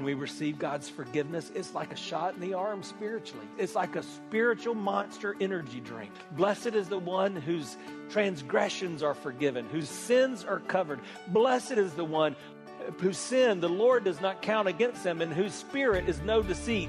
When we receive God's forgiveness, it's like a shot in the arm spiritually. It's like a spiritual monster energy drink. Blessed is the one whose transgressions are forgiven, whose sins are covered. Blessed is the one whose sin the Lord does not count against them, and whose spirit is no deceit.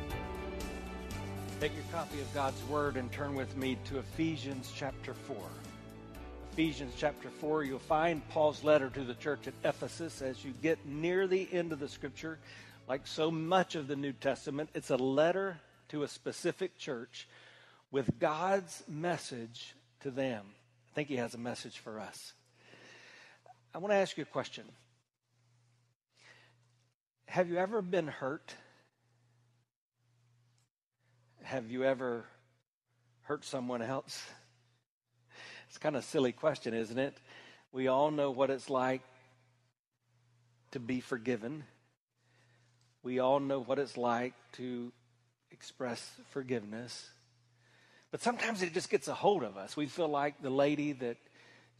Take your copy of God's Word and turn with me to Ephesians chapter 4. Ephesians chapter 4, you'll find Paul's letter to the church at Ephesus as you get near the end of the scripture. Like so much of the New Testament, it's a letter to a specific church with God's message to them. I think he has a message for us. I want to ask you a question. Have you ever been hurt? Have you ever hurt someone else? It's kind of a silly question, isn't it? We all know what it's like to be forgiven. We all know what it's like to express forgiveness. But sometimes it just gets a hold of us. We feel like the lady that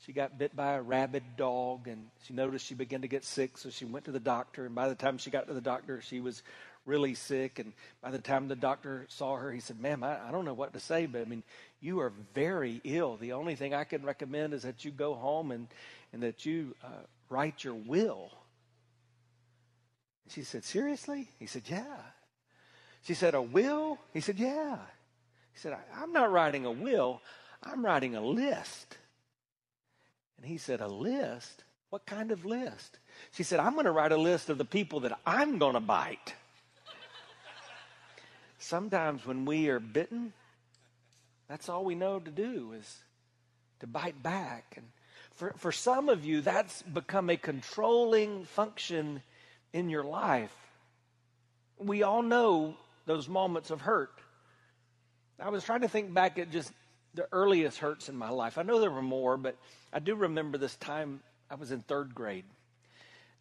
she got bit by a rabid dog and she noticed she began to get sick, so she went to the doctor. And by the time she got to the doctor, she was really sick. And by the time the doctor saw her, he said, Ma'am, I, I don't know what to say, but I mean, you are very ill. The only thing I can recommend is that you go home and, and that you uh, write your will. She said, Seriously? He said, Yeah. She said, A will? He said, Yeah. He said, I'm not writing a will, I'm writing a list. And he said, A list? What kind of list? She said, I'm going to write a list of the people that I'm going to bite. Sometimes when we are bitten, that's all we know to do is to bite back. And for, for some of you, that's become a controlling function in your life. We all know those moments of hurt. I was trying to think back at just the earliest hurts in my life. I know there were more, but I do remember this time I was in third grade.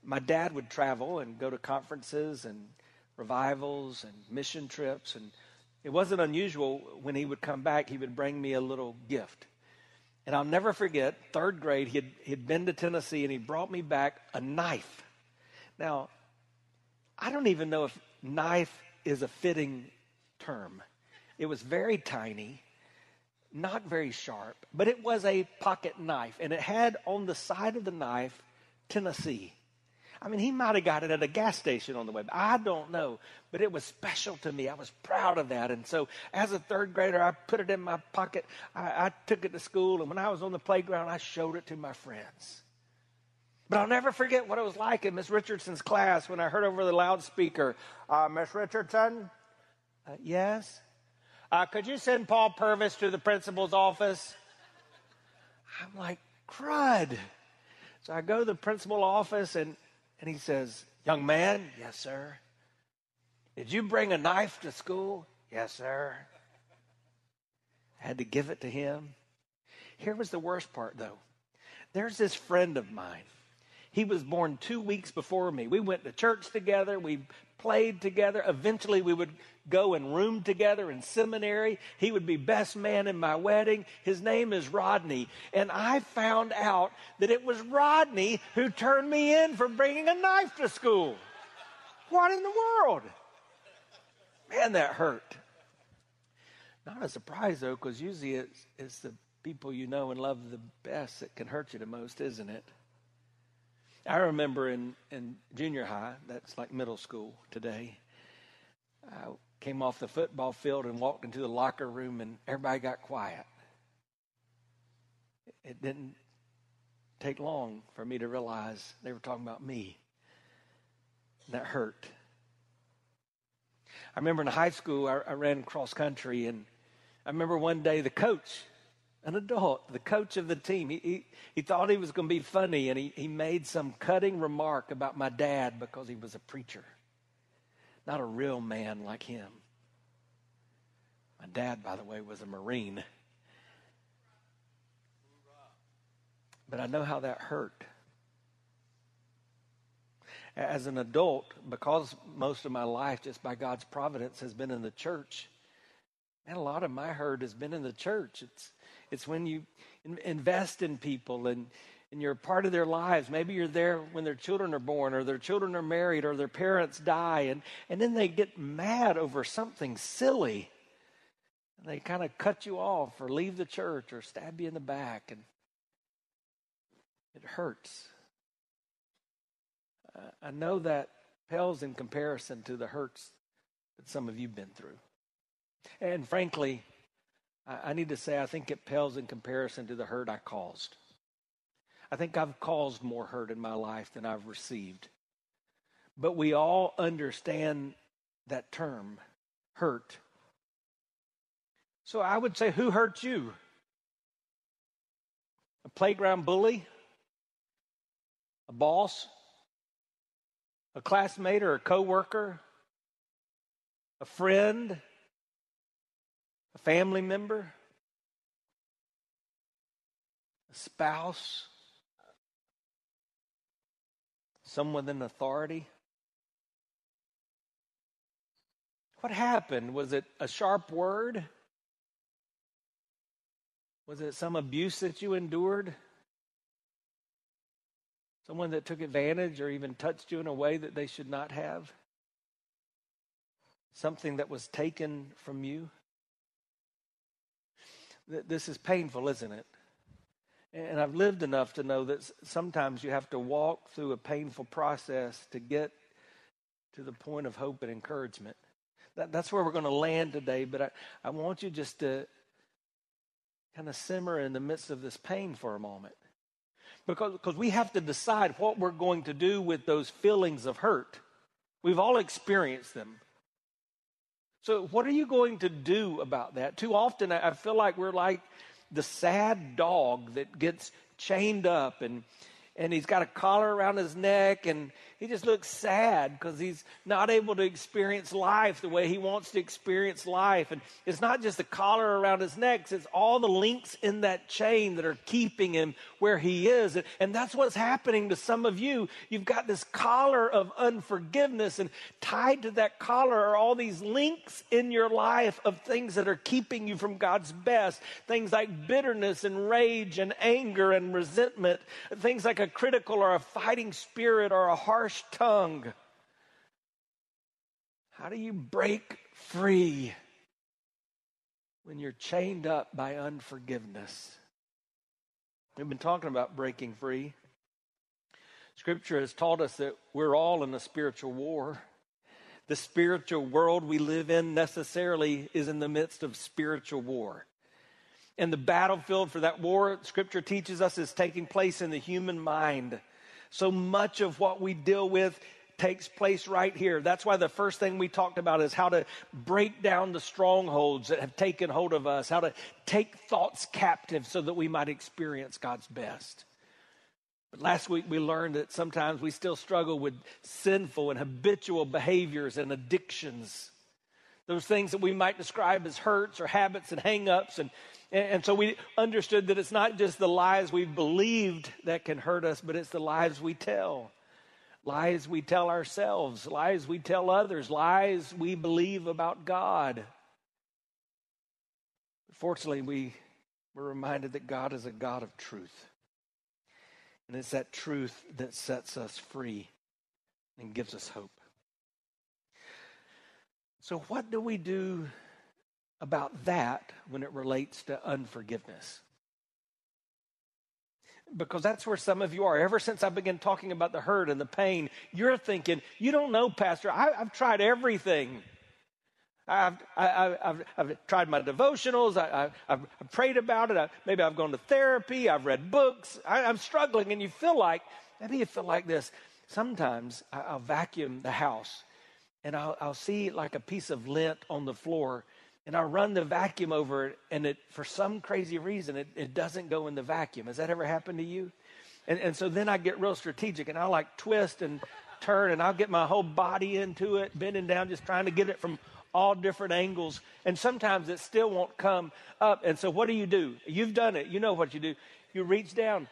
My dad would travel and go to conferences and revivals and mission trips. And it wasn't unusual when he would come back, he would bring me a little gift. And I'll never forget, third grade, he had, he'd been to Tennessee and he brought me back a knife. Now, I don't even know if knife is a fitting term. It was very tiny, not very sharp, but it was a pocket knife. And it had on the side of the knife Tennessee. I mean, he might have got it at a gas station on the way. I don't know. But it was special to me. I was proud of that. And so, as a third grader, I put it in my pocket. I, I took it to school. And when I was on the playground, I showed it to my friends. But I'll never forget what it was like in Miss Richardson's class when I heard over the loudspeaker, uh, Miss Richardson? Uh, yes? Uh, could you send Paul Purvis to the principal's office? I'm like, crud. So I go to the principal office and and he says, Young man, yes, sir. Did you bring a knife to school? Yes, sir. I had to give it to him. Here was the worst part, though. There's this friend of mine. He was born two weeks before me. We went to church together. We played together. Eventually, we would go and room together in seminary. He would be best man in my wedding. His name is Rodney. And I found out that it was Rodney who turned me in for bringing a knife to school. What in the world? Man, that hurt. Not a surprise, though, because usually it's, it's the people you know and love the best that can hurt you the most, isn't it? I remember in, in junior high, that's like middle school today, I came off the football field and walked into the locker room, and everybody got quiet. It didn't take long for me to realize they were talking about me. That hurt. I remember in high school, I, I ran cross country, and I remember one day the coach, an adult, the coach of the team, he, he, he thought he was going to be funny, and he, he made some cutting remark about my dad because he was a preacher, not a real man like him. My dad, by the way, was a Marine. But I know how that hurt. As an adult, because most of my life, just by God's providence, has been in the church, and a lot of my hurt has been in the church. It's, it's when you invest in people and, and you're a part of their lives. Maybe you're there when their children are born or their children are married or their parents die, and, and then they get mad over something silly. And they kind of cut you off or leave the church or stab you in the back. And it hurts. I know that pales in comparison to the hurts that some of you've been through. And frankly, I, I need to say I think it pales in comparison to the hurt I caused. I think I've caused more hurt in my life than I've received. But we all understand that term, hurt. So I would say, who hurt you? A playground bully? a boss, a classmate or a coworker, a friend, a family member, a spouse, someone in authority. What happened? Was it a sharp word? Was it some abuse that you endured? Someone that took advantage or even touched you in a way that they should not have? Something that was taken from you? This is painful, isn't it? And I've lived enough to know that sometimes you have to walk through a painful process to get to the point of hope and encouragement. That, that's where we're going to land today, but I, I want you just to kind of simmer in the midst of this pain for a moment because, because we have to decide what we're going to do with those feelings of hurt. We've all experienced them. So, what are you going to do about that? Too often, I feel like we're like the sad dog that gets chained up and and he's got a collar around his neck and he just looks sad because he's not able to experience life the way he wants to experience life. And it's not just the collar around his neck, it's all the links in that chain that are keeping him where he is. And, and that's what's happening to some of you. You've got this collar of unforgiveness, and tied to that collar are all these links in your life of things that are keeping you from God's best. Things like bitterness and rage and anger and resentment, things like a critical or a fighting spirit or a harsh harsh tongue. How do you break free when you're chained up by unforgiveness? We've been talking about breaking free. Scripture has taught us that we're all in a spiritual war. The spiritual world we live in necessarily is in the midst of spiritual war. And the battlefield for that war, Scripture teaches us, is taking place in the human mind. So much of what we deal with takes place right here. That's why the first thing we talked about is how to break down the strongholds that have taken hold of us, how to take thoughts captive so that we might experience God's best. But last week we learned that sometimes we still struggle with sinful and habitual behaviors and addictions. Those things that we might describe as hurts or habits and hangups and and, so we understood that it's not just the lies we've believed that can hurt us, but it's the lies we tell. Lies we tell ourselves, lies we tell others, lies we believe about God. Fortunately, we were reminded that God is a God of truth. And it's that truth that sets us free and gives us hope. So, what do we do about that when it relates to unforgiveness. Because that's where some of you are. Ever since I began talking about the hurt and the pain, you're thinking, you don't know, Pastor, I, have tried everything. I've, I, have I've tried my devotionals. I, have prayed about it. I, maybe I've gone to therapy. I've read books. I, am struggling. And you feel like, maybe you feel like this. Sometimes I, will vacuum the house and I'll, I'll see like a piece of lint on the floor and I'll run the vacuum over it, and it, for some crazy reason, it, it doesn't go in the vacuum. Has that ever happened to you? And, and so then I get real strategic, and I'll like twist and turn, and I'll get my whole body into it, bending down, just trying to get it from all different angles. And sometimes it still won't come up. And so what do you do? You've done it. You know what you do. You reach down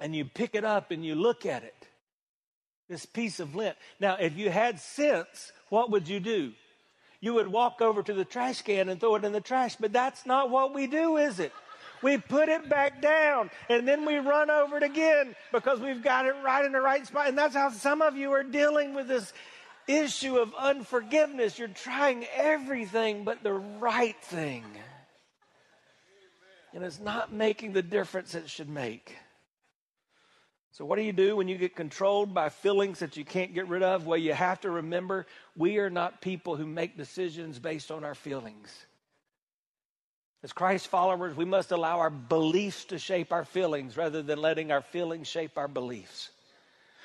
and you pick it up and you look at it. This piece of lint. Now, if you had sense, what would you do? You would walk over to the trash can and throw it in the trash. But that's not what we do, is it? We put it back down and then we run over it again because we've got it right in the right spot. And that's how some of you are dealing with this issue of unforgiveness. You're trying everything but the right thing. And it's not making the difference it should make. So, what do you do when you get controlled by feelings that you can't get rid of? Well, you have to remember we are not people who make decisions based on our feelings. As Christ followers, we must allow our beliefs to shape our feelings rather than letting our feelings shape our beliefs.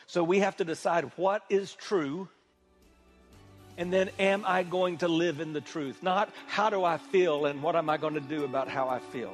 So, we have to decide what is true and then am I going to live in the truth? Not how do I feel and what am I going to do about how I feel.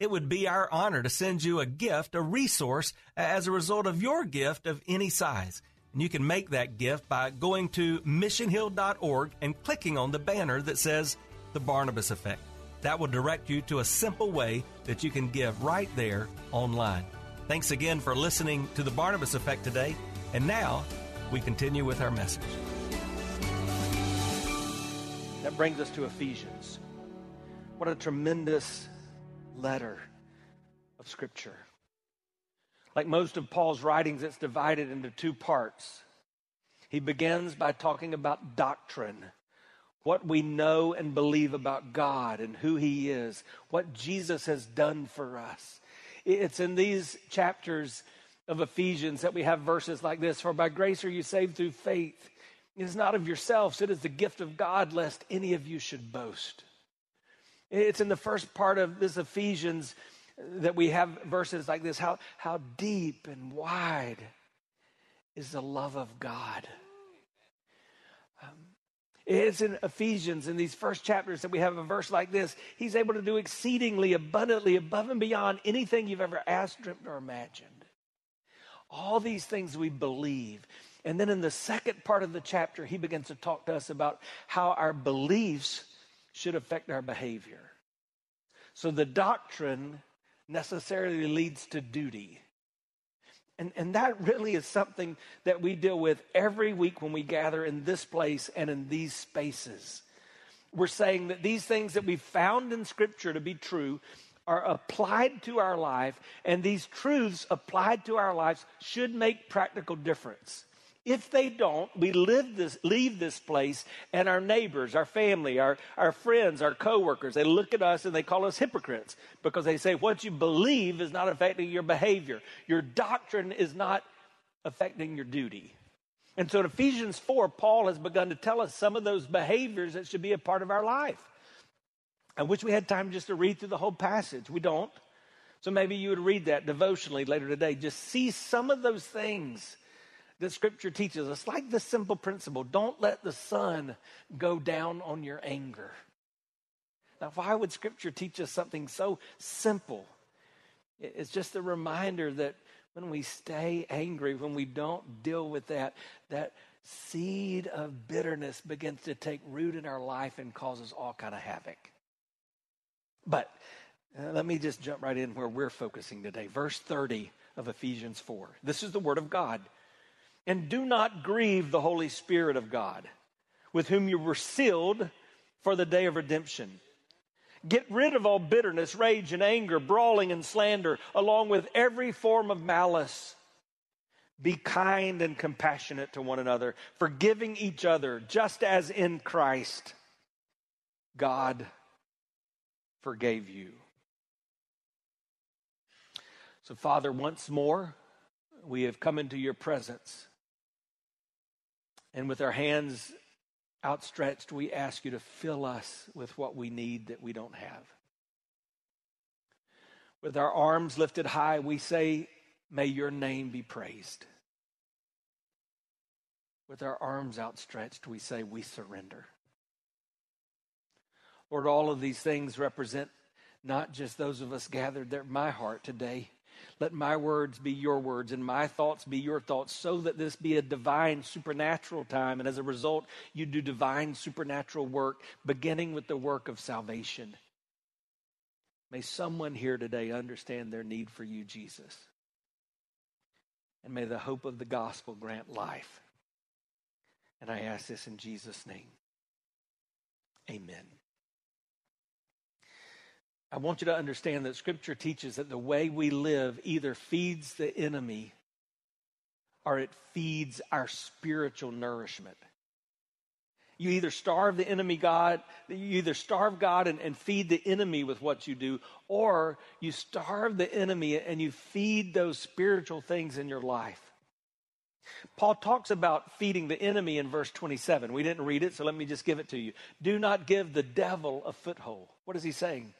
It would be our honor to send you a gift, a resource, as a result of your gift of any size. And you can make that gift by going to missionhill.org and clicking on the banner that says The Barnabas Effect. That will direct you to a simple way that you can give right there online. Thanks again for listening to The Barnabas Effect today. And now we continue with our message. That brings us to Ephesians. What a tremendous letter of Scripture. Like most of Paul's writings, it's divided into two parts. He begins by talking about doctrine, what we know and believe about God and who He is, what Jesus has done for us. It's in these chapters of Ephesians that we have verses like this For by grace are you saved through faith it is not of yourselves, it is the gift of God, lest any of you should boast. It's in the first part of this Ephesians that we have verses like this how, how deep and wide is the love of God. Um, it's in Ephesians, in these first chapters, that we have a verse like this. He's able to do exceedingly abundantly above and beyond anything you've ever asked, dreamt, or imagined. All these things we believe. And then in the second part of the chapter, he begins to talk to us about how our beliefs should affect our behavior. So the doctrine necessarily leads to duty. And, and that really is something that we deal with every week when we gather in this place and in these spaces. We're saying that these things that we found in Scripture to be true are applied to our life, and these truths applied to our lives should make practical difference. If they don't, we live this, leave this place, and our neighbors, our family, our, our friends, our coworkers, they look at us and they call us hypocrites because they say what you believe is not affecting your behavior. Your doctrine is not affecting your duty. And so in Ephesians 4, Paul has begun to tell us some of those behaviors that should be a part of our life. I wish we had time just to read through the whole passage. We don't. So maybe you would read that devotionally later today. Just see some of those things that scripture teaches us, like this simple principle don't let the sun go down on your anger. Now, why would scripture teach us something so simple? It's just a reminder that when we stay angry, when we don't deal with that, that seed of bitterness begins to take root in our life and causes all kind of havoc. But uh, let me just jump right in where we're focusing today. Verse 30 of Ephesians 4. This is the word of God. And do not grieve the Holy Spirit of God, with whom you were sealed for the day of redemption. Get rid of all bitterness, rage, and anger, brawling and slander, along with every form of malice. Be kind and compassionate to one another, forgiving each other, just as in Christ God forgave you. So, Father, once more, we have come into your presence. And with our hands outstretched, we ask you to fill us with what we need that we don't have. With our arms lifted high, we say, May your name be praised. With our arms outstretched, we say, We surrender. Lord, all of these things represent not just those of us gathered there, my heart today. Let my words be your words and my thoughts be your thoughts, so that this be a divine, supernatural time. And as a result, you do divine, supernatural work, beginning with the work of salvation. May someone here today understand their need for you, Jesus. And may the hope of the gospel grant life. And I ask this in Jesus' name. Amen. I want you to understand that Scripture teaches that the way we live either feeds the enemy or it feeds our spiritual nourishment. You either starve the enemy God, you either starve God and, and, feed the enemy with what you do, or you starve the enemy and you feed those spiritual things in your life. Paul talks about feeding the enemy in verse 27. We didn't read it, so let me just give it to you. Do not give the devil a foothold. What is he saying?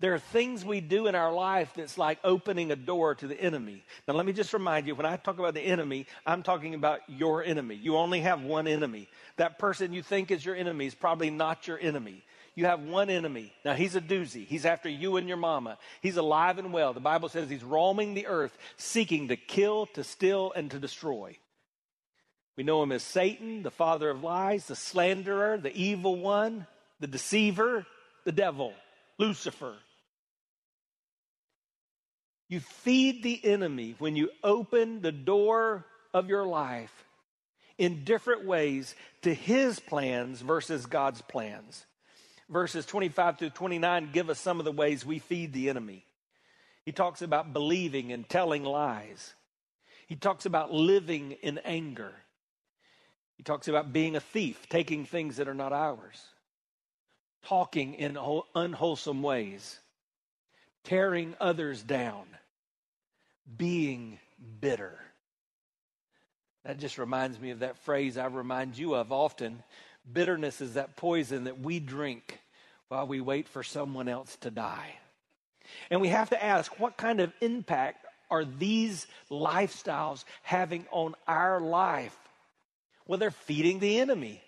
There are things we do in our life that's like opening a door to the enemy. Now, let me just remind you when I talk about the enemy, I'm talking about your enemy. You only have one enemy. That person you think is your enemy is probably not your enemy. You have one enemy. Now, he's a doozy. He's after you and your mama. He's alive and well. The Bible says he's roaming the earth, seeking to kill, to steal, and to destroy. We know him as Satan, the father of lies, the slanderer, the evil one, the deceiver, the devil, Lucifer. You feed the enemy when you open the door of your life in different ways to his plans versus God's plans. Verses 25 through 29 give us some of the ways we feed the enemy. He talks about believing and telling lies. He talks about living in anger. He talks about being a thief, taking things that are not ours, talking in unwholesome ways, tearing others down, being bitter. That just reminds me of that phrase I remind you of often. Bitterness is that poison that we drink while we wait for someone else to die. And we have to ask what kind of impact are these lifestyles having on our life? Well, they're feeding the enemy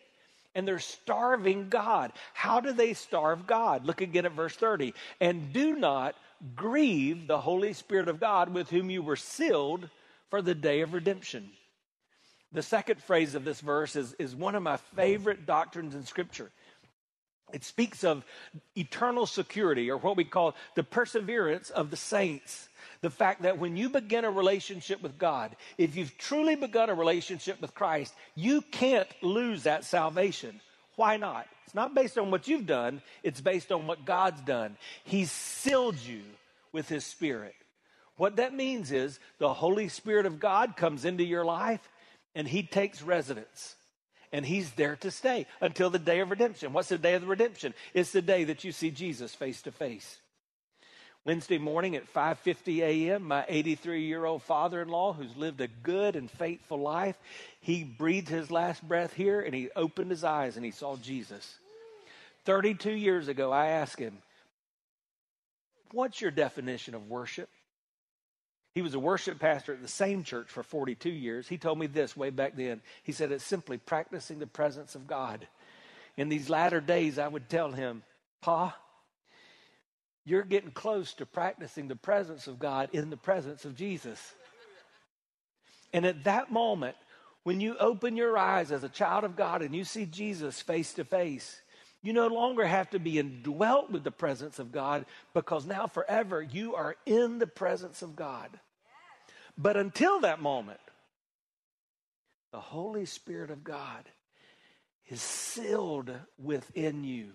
and they're starving God. How do they starve God? Look again at verse 30. And do not grieve the Holy Spirit of God with whom you were sealed for the day of redemption. The second phrase of this verse is, is one of my favorite doctrines in Scripture. It speaks of eternal security, or what we call the perseverance of the saints. The fact that when you begin a relationship with God, if you've truly begun a relationship with Christ, you can't lose that salvation. Why not? It's not based on what you've done, it's based on what God's done. He's sealed you with His Spirit. What that means is the Holy Spirit of God comes into your life and He takes residence. And he's there to stay until the day of redemption. What's the day of the redemption? It's the day that you see Jesus face to face. Wednesday morning at 5:50 a.m., my 83-year-old father-in-law who's lived a good and faithful life, he breathed his last breath here and he opened his eyes and he saw Jesus. 32 years ago, I asked him, "What's your definition of worship?" He was a worship pastor at the same church for 42 years. He told me this way back then. He said it's simply practicing the presence of God. In these latter days, I would tell him, "Pa, you're getting close to practicing the presence of God in the presence of Jesus. And at that moment, when you open your eyes as a child of God and you see Jesus face to face, you no longer have to be indwelt with the presence of God because now forever you are in the presence of God. But until that moment, the Holy Spirit of God is sealed within you.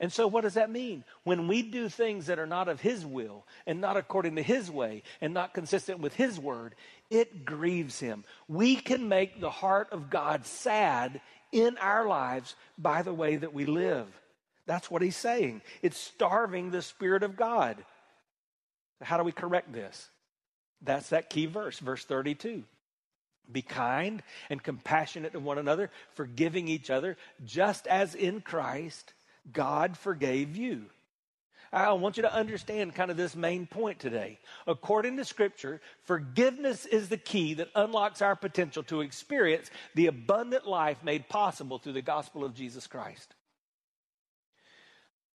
And so, what does that mean? When we do things that are not of His will and not according to His way and not consistent with His word, it grieves Him. We can make the heart of God sad in our lives by the way that we live. That's what He's saying. It's starving the Spirit of God. How do we correct this? That's that key verse, verse 32. Be kind and compassionate to one another, forgiving each other, just as in Christ God forgave you. I want you to understand kind of this main point today. According to Scripture, forgiveness is the key that unlocks our potential to experience the abundant life made possible through the gospel of Jesus Christ.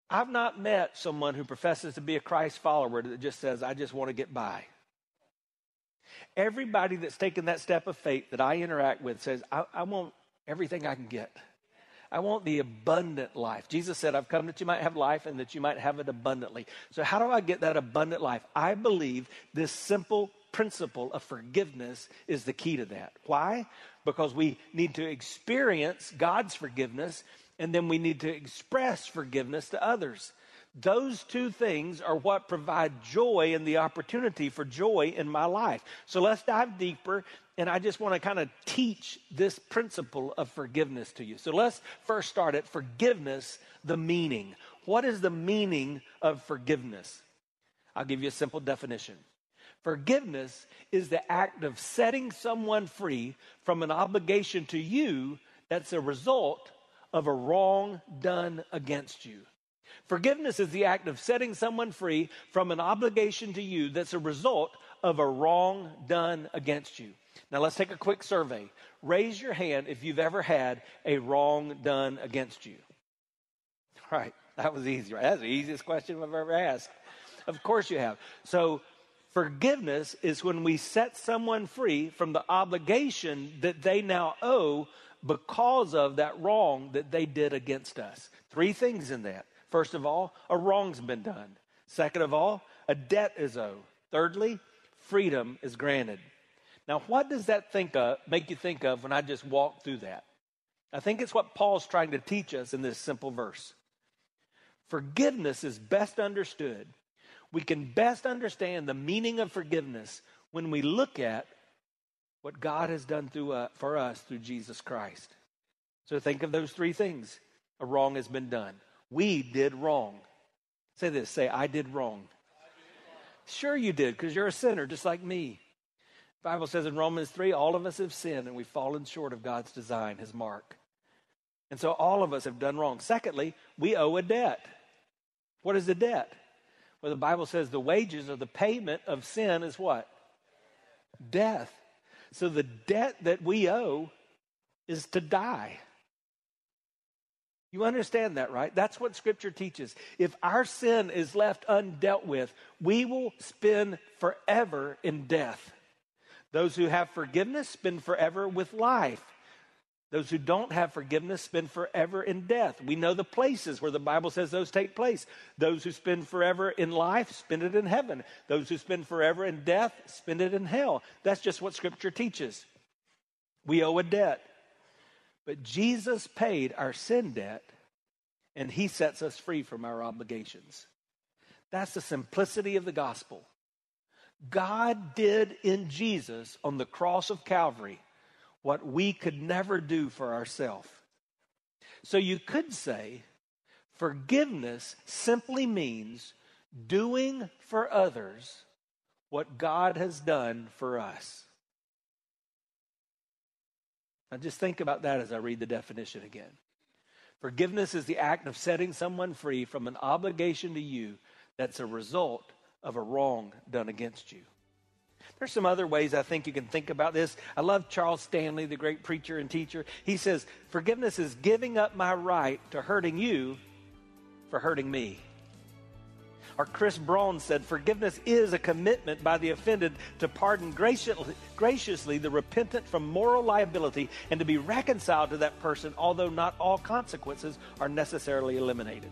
I've not met someone who professes to be a Christ follower that just says, I just want to get by. Everybody that's taken that step of faith that I interact with says, I, I want everything I can get. I want the abundant life. Jesus said, I've come that you might have life and that you might have it abundantly. So, how do I get that abundant life? I believe this simple principle of forgiveness is the key to that. Why? Because we need to experience God's forgiveness and then we need to express forgiveness to others. Those two things are what provide joy and the opportunity for joy in my life. So let's dive deeper. And I just want to kind of teach this principle of forgiveness to you. So let's first start at forgiveness, the meaning. What is the meaning of forgiveness? I'll give you a simple definition. Forgiveness is the act of setting someone free from an obligation to you that's a result of a wrong done against you. Forgiveness is the act of setting someone free from an obligation to you that's a result of a wrong done against you. Now, let's take a quick survey. Raise your hand if you've ever had a wrong done against you. All right, that was easy, right? That's the easiest question I've ever asked. Of course, you have. So, forgiveness is when we set someone free from the obligation that they now owe because of that wrong that they did against us. Three things in that. First of all, a wrong's been done. Second of all, a debt is owed. Thirdly, freedom is granted. Now, what does that think of, make you think of when I just walk through that? I think it's what Paul's trying to teach us in this simple verse. Forgiveness is best understood. We can best understand the meaning of forgiveness when we look at what God has done through, uh, for us through Jesus Christ. So think of those three things. A wrong has been done. We did wrong. Say this say, I did wrong. Sure, you did, because you're a sinner just like me. The Bible says in Romans 3 all of us have sinned and we've fallen short of God's design, his mark. And so all of us have done wrong. Secondly, we owe a debt. What is the debt? Well, the Bible says the wages or the payment of sin is what? Death. So the debt that we owe is to die. You understand that, right? That's what Scripture teaches. If our sin is left undealt with, we will spend forever in death. Those who have forgiveness spend forever with life. Those who don't have forgiveness spend forever in death. We know the places where the Bible says those take place. Those who spend forever in life spend it in heaven. Those who spend forever in death spend it in hell. That's just what Scripture teaches. We owe a debt. But Jesus paid our sin debt and he sets us free from our obligations. That's the simplicity of the gospel. God did in Jesus on the cross of Calvary what we could never do for ourselves. So you could say forgiveness simply means doing for others what God has done for us. Now, just think about that as I read the definition again. Forgiveness is the act of setting someone free from an obligation to you that's a result of a wrong done against you. There's some other ways I think you can think about this. I love Charles Stanley, the great preacher and teacher. He says, Forgiveness is giving up my right to hurting you for hurting me. Or Chris Braun said, Forgiveness is a commitment by the offended to pardon graciously, graciously the repentant from moral liability and to be reconciled to that person, although not all consequences are necessarily eliminated.